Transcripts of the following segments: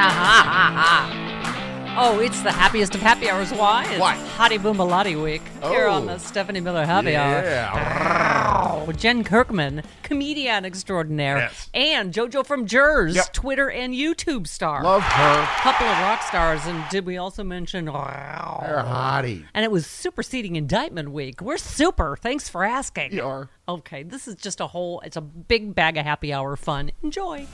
Oh, it's the happiest of happy hours. Why? It's Why? Hottie Boomalati Week here on Oh. the Stephanie Miller Happy Hour. Yeah. With Jen Kirkman, comedian extraordinaire, Yes. and JoJo from Jerz, Yep. Twitter and YouTube star. Love her. couple of rock stars, and did we also mention? They're hottie. And it was superseding indictment week. We're super. Thanks for asking. You are. Okay, this is just a whole. It's a big bag of happy hour fun. Enjoy.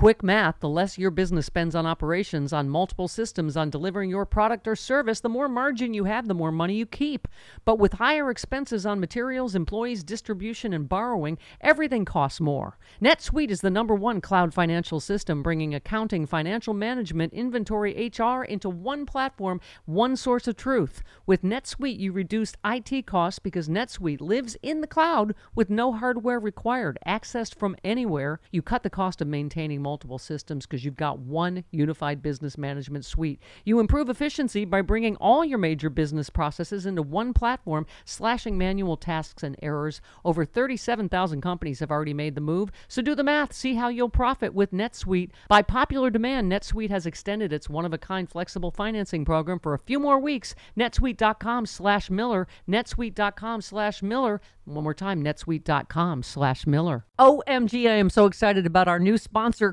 Quick math the less your business spends on operations, on multiple systems, on delivering your product or service, the more margin you have, the more money you keep. But with higher expenses on materials, employees, distribution, and borrowing, everything costs more. NetSuite is the number one cloud financial system, bringing accounting, financial management, inventory, HR into one platform, one source of truth. With NetSuite, you reduce IT costs because NetSuite lives in the cloud with no hardware required, accessed from anywhere. You cut the cost of maintaining multiple systems because you've got one unified business management suite. You improve efficiency by bringing all your major business processes into one platform, slashing manual tasks and errors. Over 37,000 companies have already made the move, so do the math. See how you'll profit with NetSuite. By popular demand, NetSuite has extended its one-of-a-kind flexible financing program for a few more weeks. netsuite.com slash Miller, netsuite.com slash Miller. One more time, netsuite.com slash Miller. OMG, I am so excited about our new sponsor,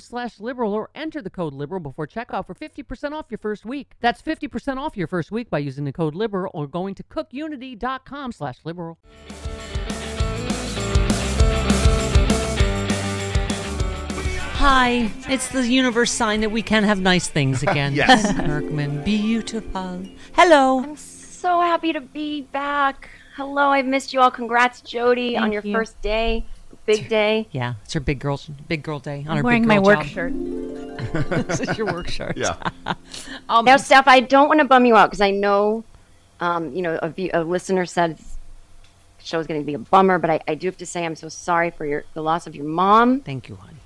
slash liberal or enter the code liberal before checkout for 50% off your first week. That's 50% off your first week by using the code liberal or going to cookunity.com slash liberal. Hi, it's the universe sign that we can have nice things again. Yes. Kirkman, beautiful. Hello. I'm so happy to be back. Hello, I've missed you all. Congrats, Jody, on your you. first day. Big day. Yeah, it's her big girl, big girl day. On her I'm wearing big my work job. shirt. this is your work shirt. Yeah. Um, Now, Steph, I don't want to bum you out because I know, um, you know, a, view, a listener said the show is going to be a bummer, but I, I do have to say I'm so sorry for your the loss of your mom. Thank you, honey.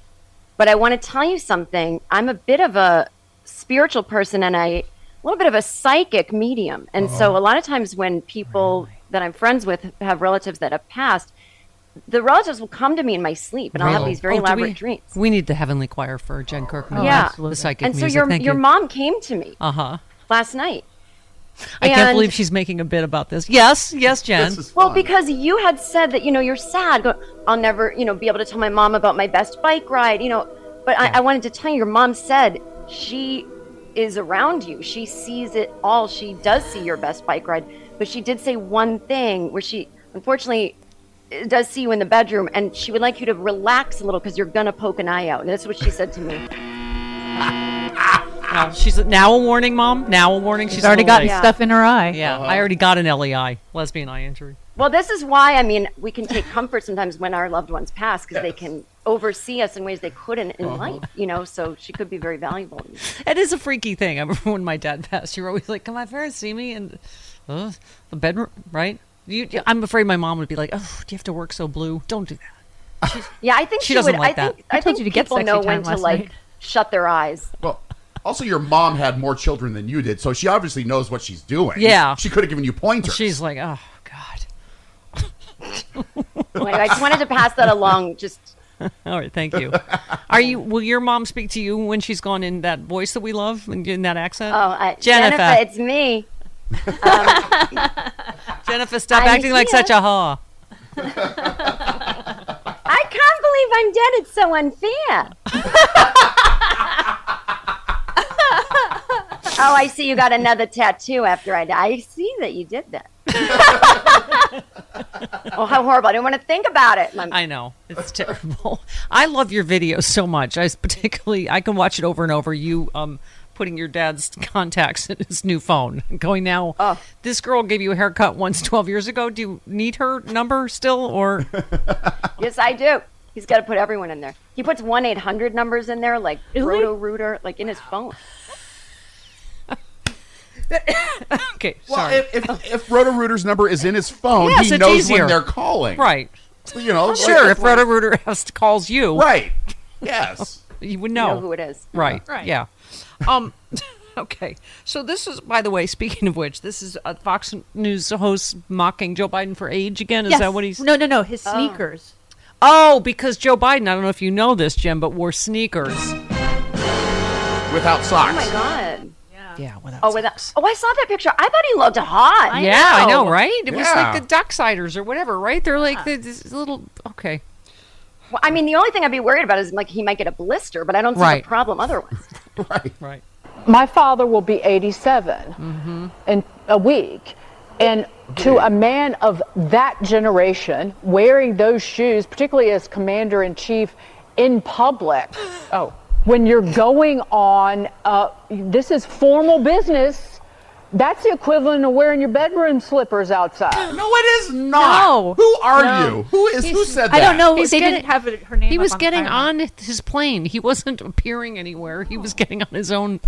But I want to tell you something. I'm a bit of a spiritual person and I, a little bit of a psychic medium. And so a lot of times when people that I'm friends with have relatives that have passed, the relatives will come to me in my sleep and I'll have these very Oh, elaborate we, dreams. We need the heavenly choir for Jen Kirkman. yeah. the psychic And so music. your Thank your you. mom came to me Uh huh. last night I can't believe she's making a bit about this. Yes, yes, Jen. Well, because you had said that, you know, you're sad. Go, I'll never, you know, be able to tell my mom about my best bike ride, you know. But I, I wanted to tell you, your mom said she is around you. She sees it all. She does see your best bike ride. But she did say one thing where she, unfortunately, does see you in the bedroom and she would like you to relax a little because you're going to poke an eye out. And that's what she said to me. Well, she's now a warning, mom. Now a warning. She's She's already a gotten little Yeah. stuff in her eye. late. Yeah, I already got an LEI, lesbian eye injury. Well, this is why, I mean, we can take comfort sometimes when our loved ones pass because they can oversee us in ways they couldn't in life, you know, so she could be very valuable. It is a freaky thing. I remember when my dad passed, you were always like, "Can my parents see me?" in uh, the bedroom, right? You, I'm afraid my mom would be like, "Oh, do you have to work so blue? Don't do that." Yeah, I think She she, doesn't would. like I think that. I, I told you to get people sexy know time when to like night. shut their eyes. Well, also your mom had more children than you did, so she obviously knows what she's doing. Yeah. She could have given you pointers. She's like, "Oh God." Anyway, I just wanted to pass that along. Just All right, thank you. Are you? Will your mom speak to you when she's gone in that voice that we love and in that accent? oh, uh, Jennifer. Jennifer, it's me. Jennifer, stop I'm acting like here. such a whore. I can't believe I'm dead. It's so unfair. oh, I see you got another tattoo after I die. I see that you did that. oh, how horrible. I didn't want to think about it. I'm- I know it's terrible. I love your videos so much. I particularly I can watch it over and over. You um putting your dad's contacts in his new phone, going now. Oh. This girl gave you a haircut once twelve years ago. Do you need her number still, or Yes, I do. He's got to put everyone in there. He puts one eight hundred numbers in there, like Really? Roto Rooter, like in his phone. okay? well, sorry. if, if, if Roto Rooter's number is in his phone, Yes, he knows easier. when they're calling. right. You know, Sure. like- If Roto Rooter has calls you, Right. Yes. you would You know. know who it is. Right. Right. Yeah. Um. okay. So this is, by the way, speaking of which, this is a Fox News host mocking Joe Biden for age again. Is Yes. that what he's? No, no, no. His sneakers. Oh, because Joe Biden. I don't know if you know this, Jim, but wore sneakers. Without socks. Oh my god. Yeah. Without Oh, with socks. Oh, I saw that picture. I thought he looked hot. I yeah, I know, know. right? It was like the Docksiders or whatever, right? They're like the, this little. Okay. Well, I mean, the only thing I'd be worried about is like he might get a blister, but I don't see Right. the problem otherwise. Right. Right. My father will be 87 in a week. And to a man of that generation, wearing those shoes, particularly as commander in chief in public, oh, when you're going on, uh, this is formal business. That's the equivalent of wearing your bedroom slippers outside. No, it is not. No. Who are No. you? Who is? Who said that? I don't know. He's they getting- didn't have it, her name. He up was on the getting timeline. on his plane. He wasn't appearing anywhere. He was getting on his own.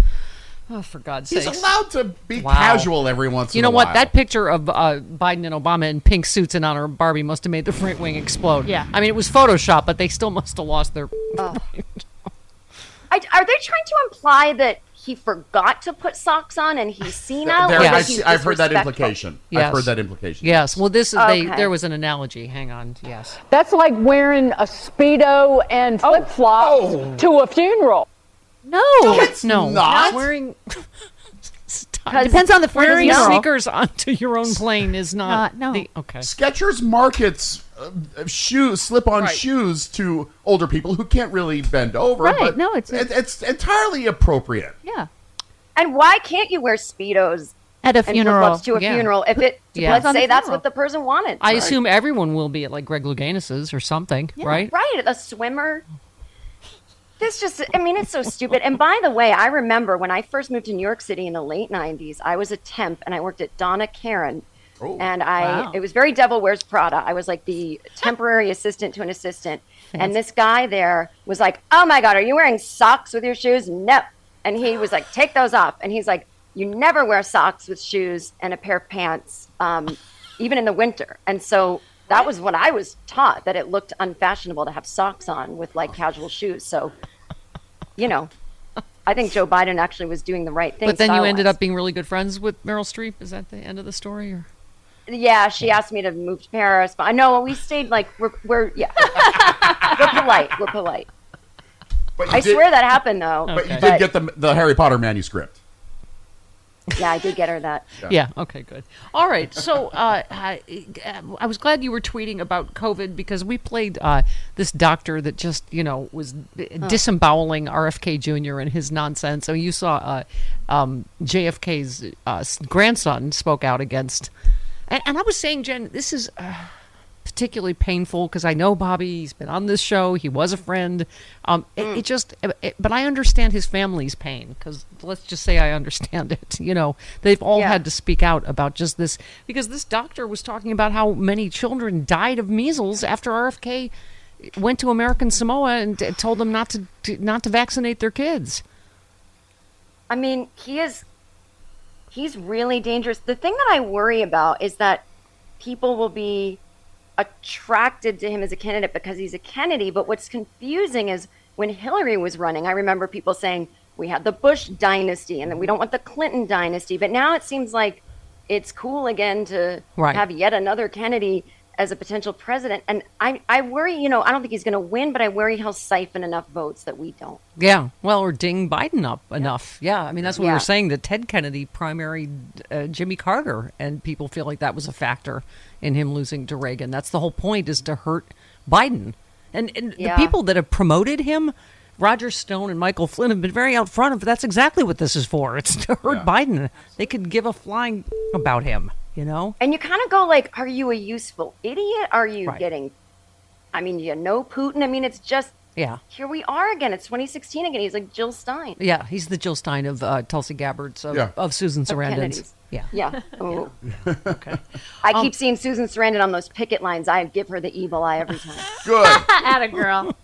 Oh, for God's sake. He's sake! allowed to be Wow. casual every once You in know a while. You know what? That picture of uh, Biden and Obama in pink suits in honor of Barbie must have made the right wing explode. Yeah. I mean, it was Photoshop, but they still must have lost their. I, are they trying to imply that he forgot to put socks on and he's senile? There- Yes. I've, he's I've heard that implication. Yes. I've heard that implication. Yes. Well, this is they. There was an analogy. Hang on. Yes. That's like wearing a Speedo and flip flops Oh. to a funeral. No. It's No. not. Wearing. Stop. Because- Depends on the friend. Wearing sneakers onto your own plane is not. Uh, no. the- okay. Skechers markets uh, shoes, slip-on Right. shoes to older people who can't really bend over. Right, But no, it's- it, it's entirely appropriate. Yeah. And why can't you wear speedos At a funeral. to a Yeah. funeral if it? Yeah. Let's On the say that's what the person wanted. I assume everyone will be at like Greg Louganis's or something, right? Right, a swimmer. This just, I mean, it's so stupid. And by the way, I remember when I first moved to New York City in the late 90s, I was a temp and I worked at Donna Karan. Oh. And I, Wow. it was very Devil Wears Prada. I was like the temporary assistant to an assistant. And this guy there was like, Oh my God, are you wearing socks with your shoes? No. And he was like, Take those off. And he's like, You never wear socks with shoes and a pair of pants, um, even in the winter. And so that was what I was taught that it looked unfashionable to have socks on with like casual shoes. So, you know, I think Joe Biden actually was doing the right thing. But then you ended up being really good friends with Meryl Streep. Is that the end of the story? Or? Yeah, she asked me to move to Paris, but I know we stayed like we're we're yeah we're polite. We're polite. But you I did, swear that happened though. But you Okay. did get the the Harry Potter manuscript. Yeah, I did get her that. Yeah. Okay. Good. All right. So uh, I, I was glad you were tweeting about COVID because we played uh, this doctor that just you know was disemboweling RFK Jr. and his nonsense. So you saw uh, um, JFK's uh, grandson spoke out against, and, and I was saying, Jen, this is. Uh, particularly painful because I know Bobby. He's been on this show. He was a friend. Um, it, it just, it, but I understand his family's pain because let's just say I understand it. You know, they've all Yeah. had to speak out about just this because this doctor was talking about how many children died of measles after RFK went to American Samoa and told them not to, to not to vaccinate their kids. I mean, he is he's really dangerous. The thing that I worry about is that people will be attracted to him as a candidate because he's a Kennedy, but what's confusing is when Hillary was running, I remember people saying we had the Bush dynasty and then we don't want the Clinton dynasty, but now it seems like it's cool again to Right. have yet another Kennedy as a potential president. And I, I worry, you know, I don't think he's going to win, but I worry he'll siphon enough votes that we don't. Yeah, well, or ding Biden up enough. Yeah, I mean that's what we Yeah. were saying. The Ted Kennedy primary uh, Jimmy Carter, and people feel like that was a factor in him losing to Reagan. That's the whole point: is to hurt Biden. And, and Yeah. the people that have promoted him, Roger Stone and Michael Flynn, have been very out front of. That's exactly what this is for. It's to hurt Yeah. Biden. They could give a flying about him. You know. And you kind of go like, are you a useful idiot? Are you Right. getting? I mean, you know Putin. I mean, it's just Yeah. here we are again. It's 2016 again. He's like Jill Stein. Yeah, he's the Jill Stein of uh, Tulsi Gabbard's of, Yeah. of Susan Sarandon's. Kennedy's. Yeah. Yeah. Oh. Okay. I Um, keep seeing Susan Sarandon on those picket lines. I give her the evil eye every time. Good. At a girl.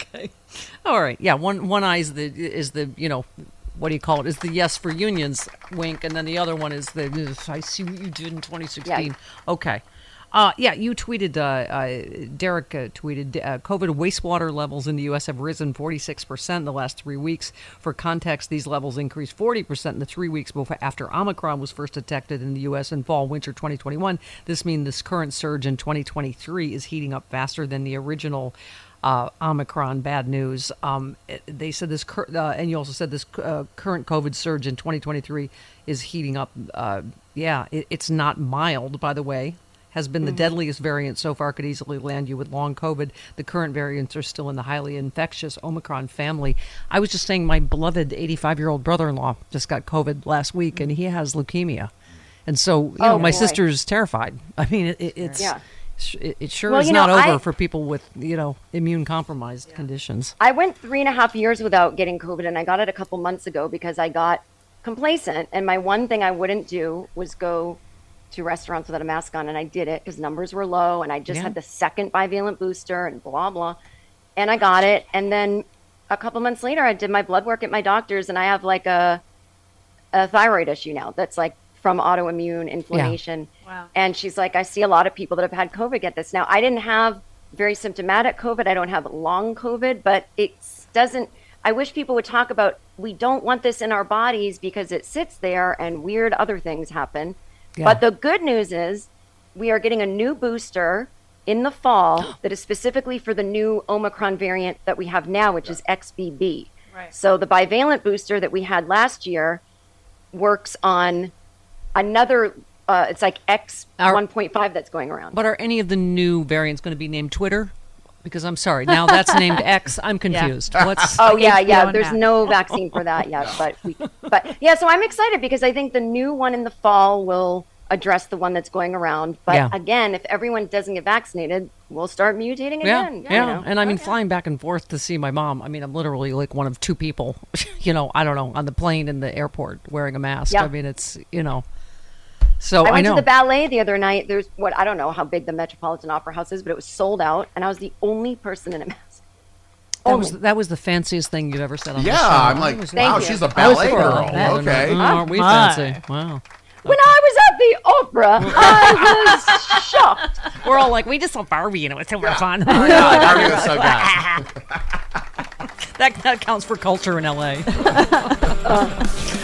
Okay. All right. Yeah. One one eye is the is the you know what do you call it? Is the yes for unions wink, and then the other one is the I see what you did in 2016. Yeah. Okay. Uh, yeah, you tweeted, uh, uh, Derek uh, tweeted, uh, COVID wastewater levels in the U.S. have risen 46% in the last three weeks. For context, these levels increased 40% in the three weeks before, after Omicron was first detected in the U.S. in fall winter 2021. This means this current surge in 2023 is heating up faster than the original uh, Omicron. Bad news. Um, they said this, cur- uh, and you also said this uh, current COVID surge in 2023 is heating up. Uh, yeah, it, it's not mild, by the way. Has been the deadliest variant so far. Could easily land you with long COVID. The current variants are still in the highly infectious Omicron family. I was just saying, my beloved 85 year old brother in law just got COVID last week, and he has leukemia. And so, you know, Oh, my boy. sister's terrified. I mean, it, it, it's Yeah. It, it sure Well, is not know, over I- for people with you know immune compromised conditions. I went three and a half years without getting COVID, and I got it a couple months ago because I got complacent. And my one thing I wouldn't do was go to restaurants without a mask on, and I did it because numbers were low, and I just Yeah. had the second bivalent booster, and blah blah, and I got it. And then a couple months later, I did my blood work at my doctor's, and I have like a a thyroid issue now that's like from autoimmune inflammation. Wow. And she's like, I see a lot of people that have had COVID get this. Now, I didn't have very symptomatic COVID. I don't have long COVID, but it doesn't. I wish people would talk about we don't want this in our bodies because it sits there and weird other things happen. Yeah. But the good news is we are getting a new booster in the fall that is specifically for the new Omicron variant that we have now, which is XBB. Right. So the bivalent booster that we had last year works on another. Uh, it's like X Our- 1.5 that's going around. But are any of the new variants going to be named Twitter? Because I'm sorry, now that's named X. I'm confused. What's Oh yeah, yeah. There's Mac. no vaccine for that yet, but we, but yeah. So I'm excited because I think the new one in the fall will address the one that's going around. But Yeah. again, if everyone doesn't get vaccinated, we'll start mutating yeah, again. yeah. you know? And I mean, flying back and forth to see my mom. I mean, I'm literally like one of two people. you know, I don't know, on the plane in the airport wearing a mask. Yeah. I mean, it's you know. So I I, went know. to the ballet the other night. There's what I don't know how big the Metropolitan Opera House is, but it was sold out, and I was the only person in a mask. that was that was the fanciest thing you've ever said on the Yeah, show. I'm like, was- wow, you. she's a ballet thrilled. girl. Yeah, Okay. mm, aren't we fancy? Wow. When I was at the opera, I was shocked. We're all like, we just saw Barbie and it was so much fun. Oh, yeah, Barbie was so good. that, that counts for culture in LA.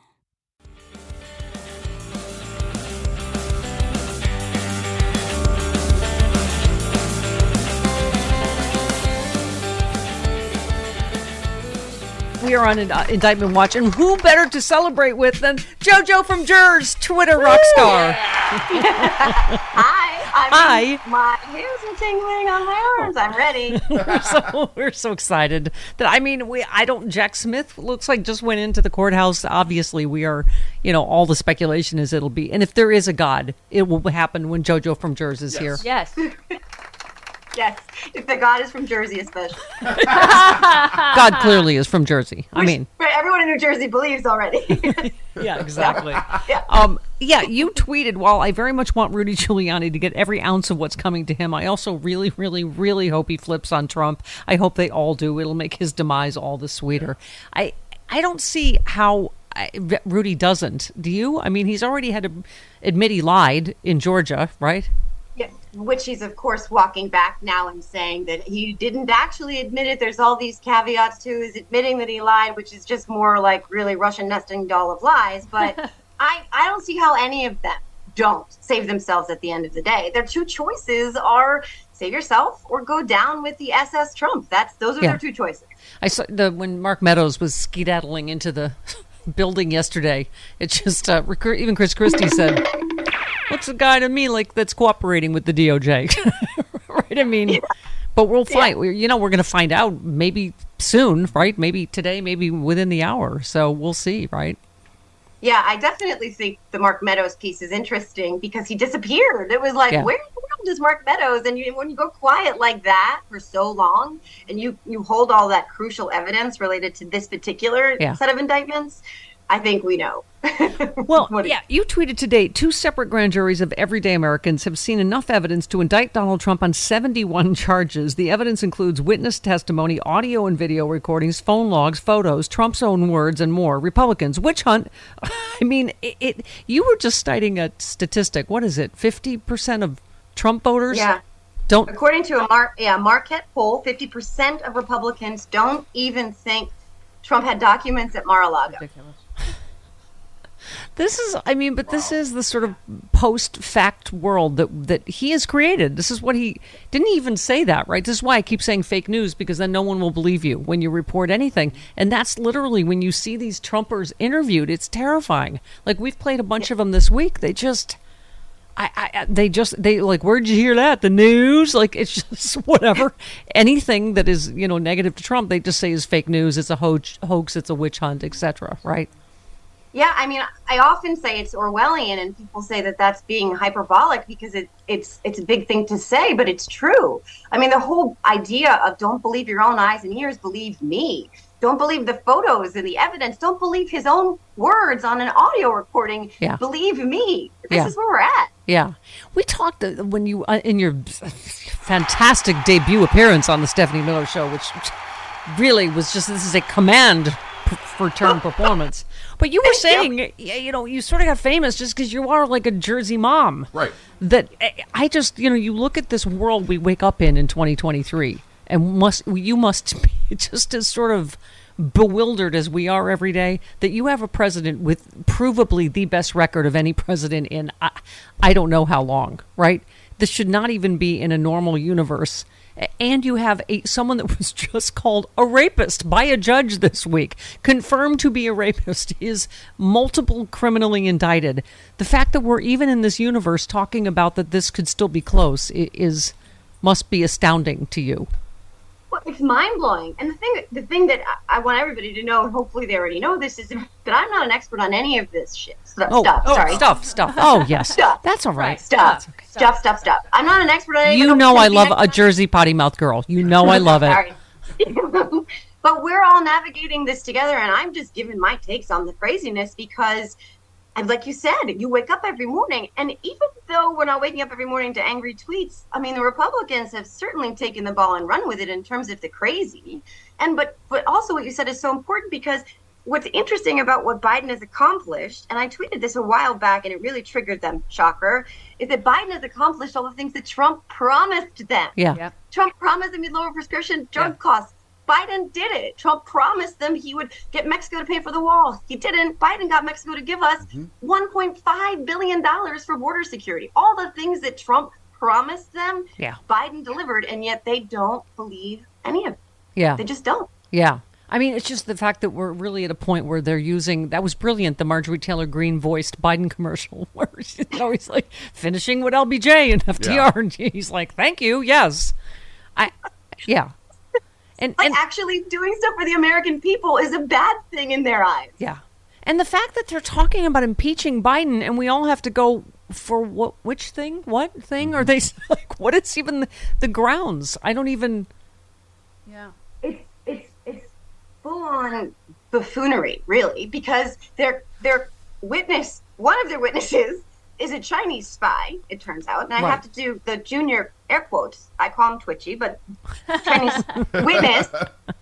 We are on an, uh, indictment watch, and who better to celebrate with than JoJo from Jerz, Twitter rock star. Hi. I'm Hi. My hairs are tingling on my arms. I'm ready. we're, so, we're so excited that I mean, we I don't. Jack Smith looks like just went into the courthouse. Obviously, we are. You know, all the speculation is it'll be, and if there is a God, it will happen when JoJo from Jerz is here. Yes. yes. If the god is from Jersey, especially. God clearly is from Jersey. I mean, Right, everyone in New Jersey believes already. yeah, exactly. Um, yeah, you tweeted, while I very much want Rudy Giuliani to get every ounce of what's coming to him, I also really, really, really hope he flips on Trump. I hope they all do. It'll make his demise all the sweeter. I, I don't see how I, Rudy doesn't. Do you? I mean, he's already had to admit he lied in Georgia, right? Which he's of course walking back now and saying that he didn't actually admit it. There's all these caveats to his admitting that he lied, which is just more like really Russian nesting doll of lies. But I, I don't see how any of them don't save themselves at the end of the day. Their two choices are save yourself or go down with the SS Trump. That's those are Yeah. their two choices. I saw the when Mark Meadows was skedaddling into the building yesterday. It just uh, even Chris Christie said, "What's a guy to me like that's cooperating with the DOJ?" right? I mean, but we'll find. we You know, we're going to find out maybe soon, right? Maybe today, maybe within the hour. So we'll see, right? Yeah, I definitely think the Mark Meadows piece is interesting because he disappeared. It was like, Yeah. where in the world is Mark Meadows? And you, when you go quiet like that for so long, and you you hold all that crucial evidence related to this particular Yeah. set of indictments, I think we know. Well, yeah, you tweeted today two separate grand juries of everyday Americans have seen enough evidence to indict Donald Trump on 71 charges. The evidence includes witness testimony, audio and video recordings, phone logs, photos, Trump's own words, and more. Republicans, witch hunt. I mean, it, it you were just citing a statistic. What is it? 50% of Trump voters Yeah. don't According to a Mar- yeah, Marquette poll, 50% of Republicans don't even think Trump had documents at Mar-a-Lago. This is, I mean, but this is the sort of post-fact world that that he has created. This is what he didn't even say that, right? This is why I keep saying fake news because then no one will believe you when you report anything. And that's literally when you see these Trumpers interviewed, it's terrifying. Like we've played a bunch of them this week. They just. I, I, they just they like where'd you hear that the news like it's just whatever anything that is you know negative to Trump they just say is fake news it's a hoax hoax it's a witch hunt etc right Yeah, I mean, I often say it's Orwellian, and people say that that's being hyperbolic because it, it's it's a big thing to say, but it's true. I mean, the whole idea of don't believe your own eyes and ears, believe me. Don't believe the photos and the evidence. Don't believe his own words on an audio recording. Yeah. Believe me. This Yeah. is where we're at. Yeah, we talked uh, when you uh, in your fantastic debut appearance on the Stephanie Miller Show, which really was just this is a command for term performance. But you were saying, yeah, you know, you sort of got famous just because you are like a Jersey mom, Right. That I- I just, you know, you look at this world we wake up in in 2023, and must you must be just as sort of bewildered as we are every day that you have a president with provably the best record of any president in I, I don't know how long, right? This should not even be in a normal universe. And you have a someone that was just called a rapist by a judge this week, confirmed to be a rapist, is multiple criminally indicted. The fact that we're even in this universe talking about that this could still be close is must be astounding to you. Well, it's mind blowing. And the thing, the thing that I, I want everybody to know, and hopefully they already know this, is that I'm not an expert on any of this shit stuff. Oh, stuff oh, sorry, stuff, stuff. Oh, yes, Stuff. that's all right. stuff, stuff, stuff, stuff. I'm not an expert on any. You know I love a Jersey potty mouth girl. You know I love it. But we're all navigating this together, and I'm just giving my takes on the craziness because, and like you said, you wake up every morning, and even though we're not waking up every morning to angry tweets, I mean, the Republicans have certainly taken the ball and run with it in terms of the crazy, and but but also what you said is so important because. What's interesting about what Biden has accomplished, and I tweeted this a while back and it really triggered them, shocker, is that Biden has accomplished all the things that Trump promised them. Yeah. Trump promised them he'd lower prescription drug costs. Biden did it. Trump promised them he would get Mexico to pay for the wall. He didn't. Biden got Mexico to give us mm-hmm. $1.5 billion for border security. All the things that Trump promised them, Yeah. Biden delivered, and yet they don't believe any of it. Yeah. They just don't. Yeah. I mean, it's just the fact that we're really at a point where they're using that was brilliant, the Marjorie Taylor Greene voiced Biden commercial where you always like finishing with LBJ and FDR Yeah. and he's like, Thank you, yes. I yeah. And Like actually doing stuff for the American people is a bad thing in their eyes. Yeah. And the fact that they're talking about impeaching Biden and we all have to go for what which thing? What thing are they like what is even the, the grounds? I don't even Yeah. It's it's it's full on buffoonery, really, because their their witness, one of their witnesses, is a Chinese spy. It turns out, and I Right. have to do the junior air quotes. I call them Twitchy, but Chinese witness.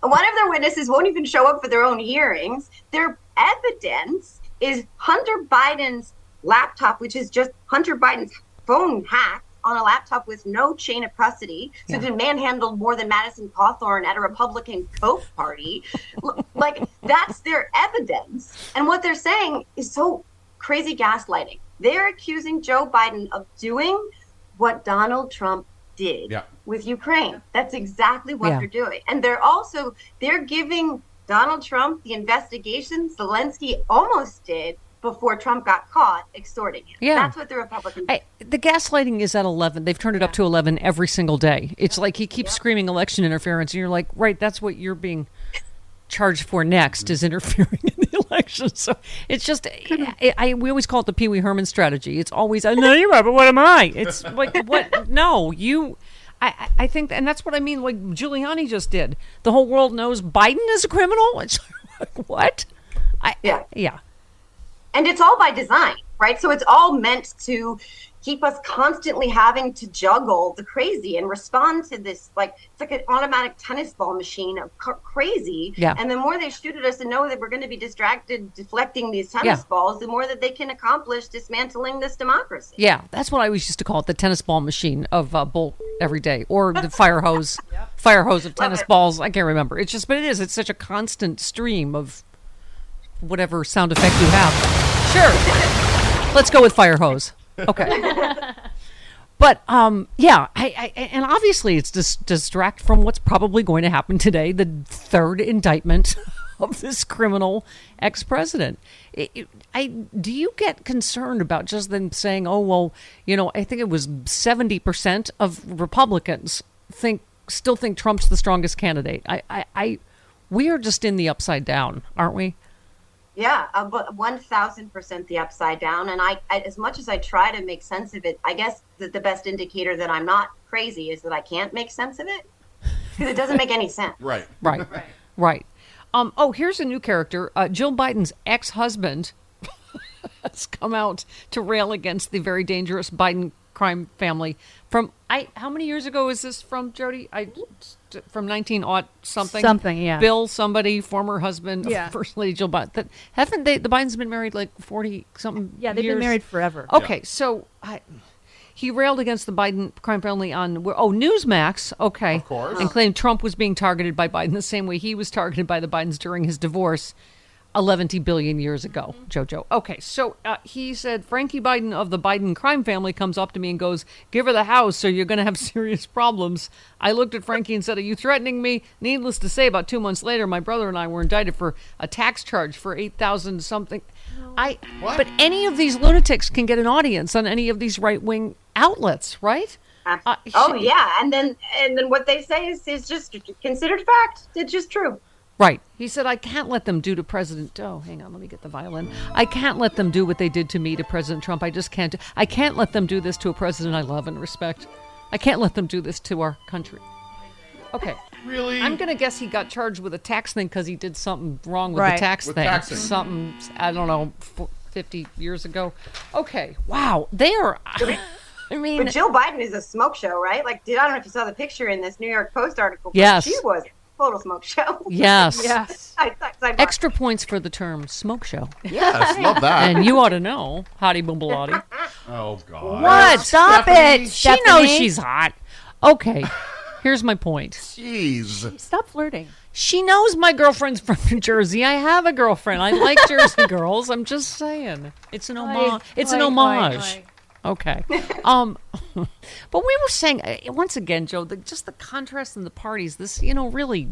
One of their witnesses won't even show up for their own hearings. Their evidence is Hunter Biden's laptop, which is just Hunter Biden's phone hacked on a laptop with no chain of custody. So Yeah. the manhandled more than Madison Cawthorn at a Republican Coke party. Like that's their evidence. And what they're saying is so crazy gaslighting. They're accusing Joe Biden of doing what Donald Trump did Yeah. with Ukraine. That's exactly what Yeah. they're doing. And they're also they're giving Donald Trump the investigation Zelensky almost did before Trump got caught extorting him. Yeah. That's what the Republicans I, the gaslighting is at 11. They've turned it up to 11 every single day. It's like he keeps screaming election interference, and you're like, right, that's what you're being charged for next is interfering in the election. So it's just, I, I we always call it the Pee Wee Herman strategy. It's always, I know you are, but what am I? It's like, what? No, you. I, I- I think, and that's what I mean. Like Giuliani just did. The whole world knows Biden is a criminal. It's like, what? I, yeah, yeah. and it's all by design, right? So it's all meant to keep us constantly having to juggle the crazy and respond to this like it's like an automatic tennis ball machine of c- crazy. Yeah. And the more they shoot at us and know that we're going to be distracted deflecting these tennis Yeah. balls, the more that they can accomplish dismantling this democracy. Yeah, that's what I always used to call it the tennis ball machine of uh, bolt every day, or the fire hose, fire hose of tennis balls. I can't remember. It's just, but it is. It's such a constant stream of whatever sound effect you have. Sure, let's go with fire hose. Okay. But um, yeah, I, I and obviously it's dis- distract from what's probably going to happen today, the third indictment of this criminal ex-president. It- it- I do you get concerned about just them saying, "Oh well, you know, I think it was seventy percent of Republicans think still think Trump's the strongest candidate." I, I, I we are just in the upside down, aren't we? Yeah, uh, but one thousand percent the upside down. And I, I, as much as I try to make sense of it, I guess that the best indicator that I'm not crazy is that I can't make sense of it because it doesn't make any sense. Right. Right. Right. Um, oh, here's a new character. Uh, Jill Biden's ex husband has come out to rail against the very dangerous Biden crime family. From I, how many years ago is this from, Jody? I from nineteen aught something. Something, yeah. Bill, somebody, former husband Yeah. of First Lady Jill Biden. That haven't they? The Bidens been married like forty something. Yeah, they've been married forever. Okay, so I, he railed against the Biden crime family on oh Newsmax, okay, of course, and claimed Trump was being targeted by Biden the same way he was targeted by the Bidens during his divorce. 11 billion years ago, Jojo. Okay, so uh, he said Frankie Biden of the Biden crime family comes up to me and goes, Give her the house or you're going to have serious problems. I looked at Frankie and said, Are you threatening me? Needless to say, about two months later, my brother and I were indicted for a tax charge for 8,000 something. I, but any of these lunatics can get an audience on any of these right wing outlets, right? Uh, oh yeah, and then and then what they say is is just considered fact. It's just true. Right. He said, I can't let them do to President. Oh, hang on. Let me get the violin. I can't let them do what they did to me to President Trump. I just can't. I can't let them do this to a president I love and respect. I can't let them do this to our country. Okay. Really? I'm going to guess he got charged with a tax thing because he did something wrong with Right. the tax With thing. taxing. Something, I don't know, 50 years ago. Okay. Wow. They are. I mean, But Jill Biden is a smoke show, right? Like, did I don't know if you saw the picture in this New York Post article. but Yes. she was a total smoke show. yes. Yes. I, I, sidebar. Extra points for the term smoke show. Yes, love that. and you ought to know, Hottie Bumbalati. oh God. What? Stop Stephanie. it. She knows she's hot. Okay, here's my point. Jeez. Stop flirting. She knows my girlfriend's from New Jersey. I have a girlfriend. I like Jersey girls. I'm just saying. It's an homage. It's an Oi, oi, homage. oi. Okay. Um, but we were saying uh, once again, Joe, the, just the contrast in the parties. This, you know, really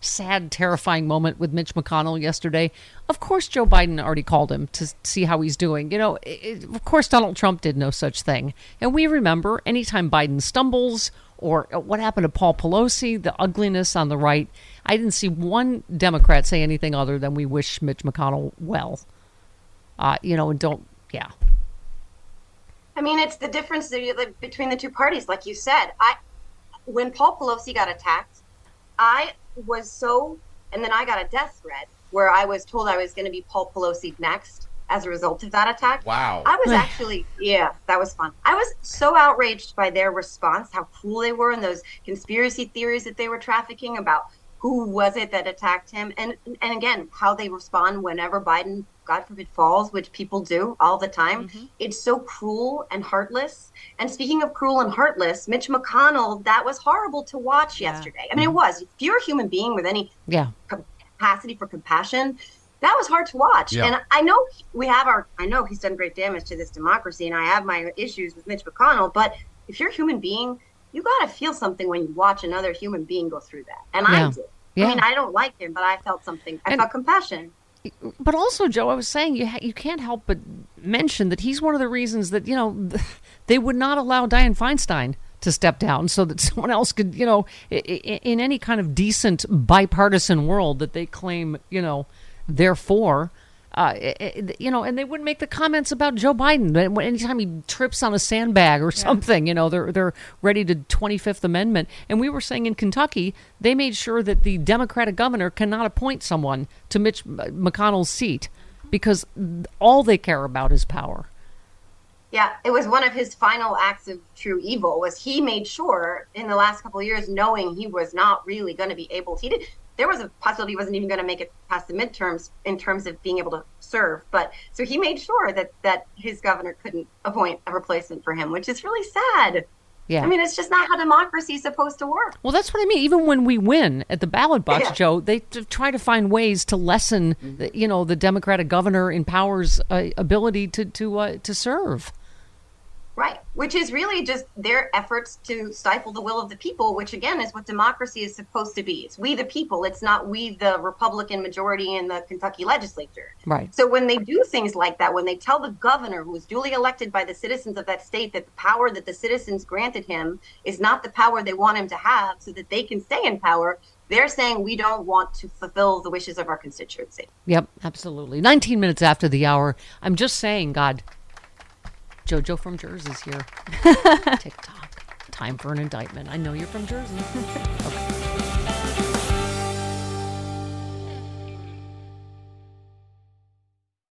sad, terrifying moment with Mitch McConnell yesterday. Of course, Joe Biden already called him to see how he's doing. You know, it, of course, Donald Trump did no such thing. And we remember anytime Biden stumbles or uh, what happened to Paul Pelosi, the ugliness on the right. I didn't see one Democrat say anything other than we wish Mitch McConnell well. Uh, you know, and don't, yeah. I mean, it's the difference that you- like, between the two parties. Like you said, I when Paul Pelosi got attacked, I was so, and then I got a death threat where I was told I was going to be Paul Pelosi next as a result of that attack. Wow. I was actually, yeah, that was fun. I was so outraged by their response, how cruel they were, and those conspiracy theories that they were trafficking about who was it that attacked him, and and again how they respond whenever Biden, God forbid, falls, which people do all the time. Mm-hmm. It's so cruel and heartless. And speaking of cruel and heartless, Mitch McConnell, that was horrible to watch yesterday. I mean, it mm-hmm. was. If you're a human being with any Yeah. capacity for compassion that was hard to watch Yeah. and i know we have our i know he's done great damage to this democracy and i have my issues with mitch mcconnell but if you're a human being you got to feel something when you watch another human being go through that and Yeah. i did Yeah. i mean i don't like him but i felt something i And- felt compassion But also, Joe, I was saying you ha- you can't help but mention that he's one of the reasons that you know they would not allow Dianne Feinstein to step down so that someone else could you know i- i- in any kind of decent bipartisan world that they claim you know therefore. Uh, you know, and they wouldn't make the comments about Joe Biden. Anytime he trips on a sandbag or something, you know, they're they're ready to Twenty Fifth Amendment. And we were saying in Kentucky, they made sure that the Democratic governor cannot appoint someone to Mitch McConnell's seat because all they care about is power. Yeah it was one of his final acts of true evil was he made sure in the last couple of years knowing he was not really going to be able to he did there was a possibility he wasn't even going to make it past the midterms in terms of being able to serve but so he made sure that that his governor couldn't appoint a replacement for him which is really sad Yeah. i mean it's just not how democracy is supposed to work Well, that's what I mean. Even when we win at the ballot box, Yeah. Joe, they t- try to find ways to lessen, the, you know, the Democratic governor in power's uh, ability to to uh, to serve. Right, which is really just their efforts to stifle the will of the people, which again is what democracy is supposed to be. It's we the people, it's not we the Republican majority in the Kentucky legislature. Right. So when they do things like that, when they tell the governor who was duly elected by the citizens of that state that the power that the citizens granted him is not the power they want him to have so that they can stay in power, they're saying we don't want to fulfill the wishes of our constituency. Yep, absolutely. 19 minutes after the hour. I'm just saying, God, JoJo from Jersey's here. TikTok. Time for an indictment. I know you're from Jersey.